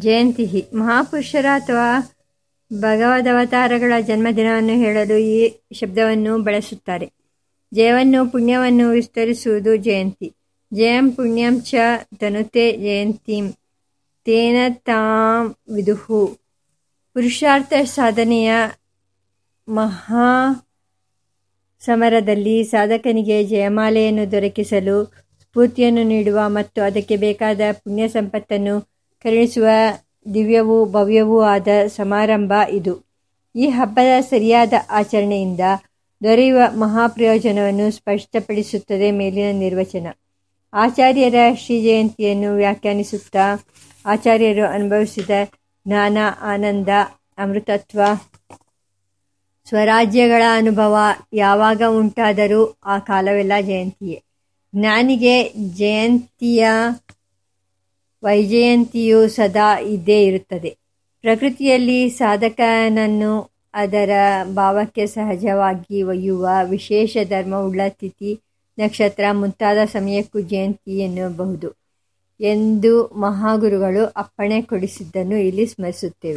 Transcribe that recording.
ಜಯಂತಿ ಮಹಾಪುರುಷರ ಅಥವಾ ಭಗವದವತಾರಗಳ ಜನ್ಮದಿನವನ್ನು ಹೇಳಲು ಈ ಶಬ್ದವನ್ನು ಬಳಸುತ್ತಾರೆ. ಜಯವನ್ನು, ಪುಣ್ಯವನ್ನು ವಿಸ್ತರಿಸುವುದು ಜಯಂತಿ. ಜಯಂ ಪುಣ್ಯಂ ಚ ತನುತೆ ಜಯಂತಿ. ತೇನ ತಾಂ ವಿದುಹು. ಪುರುಷಾರ್ಥ ಸಾಧನೆಯ ಮಹಾ ಸಮರದಲ್ಲಿ ಸಾಧಕನಿಗೆ ಜಯಮಾಲೆಯನ್ನು ದೊರಕಿಸಲು ಸ್ಫೂರ್ತಿಯನ್ನು ನೀಡುವ ಮತ್ತು ಅದಕ್ಕೆ ಬೇಕಾದ ಪುಣ್ಯ ಸಂಪತ್ತನ್ನು ಕರುಣಿಸುವ ದಿವ್ಯವೂ ಭವ್ಯವೂ ಆದ ಸಮಾರಂಭ ಇದು. ಈ ಹಬ್ಬದ ಸರಿಯಾದ ಆಚರಣೆಯಿಂದ ದೊರೆಯುವ ಮಹಾಪ್ರಯೋಜನವನ್ನು ಸ್ಪಷ್ಟಪಡಿಸುತ್ತದೆ ಮೇಲಿನ ನಿರ್ವಚನ. ಆಚಾರ್ಯರ ಶ್ರೀ ಜಯಂತಿಯನ್ನು ವ್ಯಾಖ್ಯಾನಿಸುತ್ತಾ ಆಚಾರ್ಯರು ಅನುಭವಿಸಿದ ಜ್ಞಾನ, ಆನಂದ, ಅಮೃತತ್ವ, ಸ್ವರಾಜ್ಯಗಳ ಅನುಭವ ಯಾವಾಗ ಉಂಟಾದರೂ ಆ ಕಾಲವೆಲ್ಲ ಜಯಂತಿಯೇ. ಜ್ಞಾನಿಗೆ ಜಯಂತಿಯ ವೈಜಯಂತಿಯು ಸದಾ ಇದ್ದೇ ಇರುತ್ತದೆ. ಪ್ರಕೃತಿಯಲ್ಲಿ ಸಾಧಕನನ್ನು ಅದರ ಭಾವಕ್ಕೆ ಸಹಜವಾಗಿ ಒಯ್ಯುವ ವಿಶೇಷ ಧರ್ಮವುಳ್ಳ ತಿಥಿ, ನಕ್ಷತ್ರ ಮುಂತಾದ ಸಮಯಕ್ಕೂ ಜಯಂತಿ ಎನ್ನಬಹುದು ಎಂದು ಮಹಾಗುರುಗಳು ಅಪ್ಪಣೆ ಕೊಡಿಸಿದ್ದನ್ನು ಇಲ್ಲಿ ಸ್ಮರಿಸುತ್ತೇವೆ.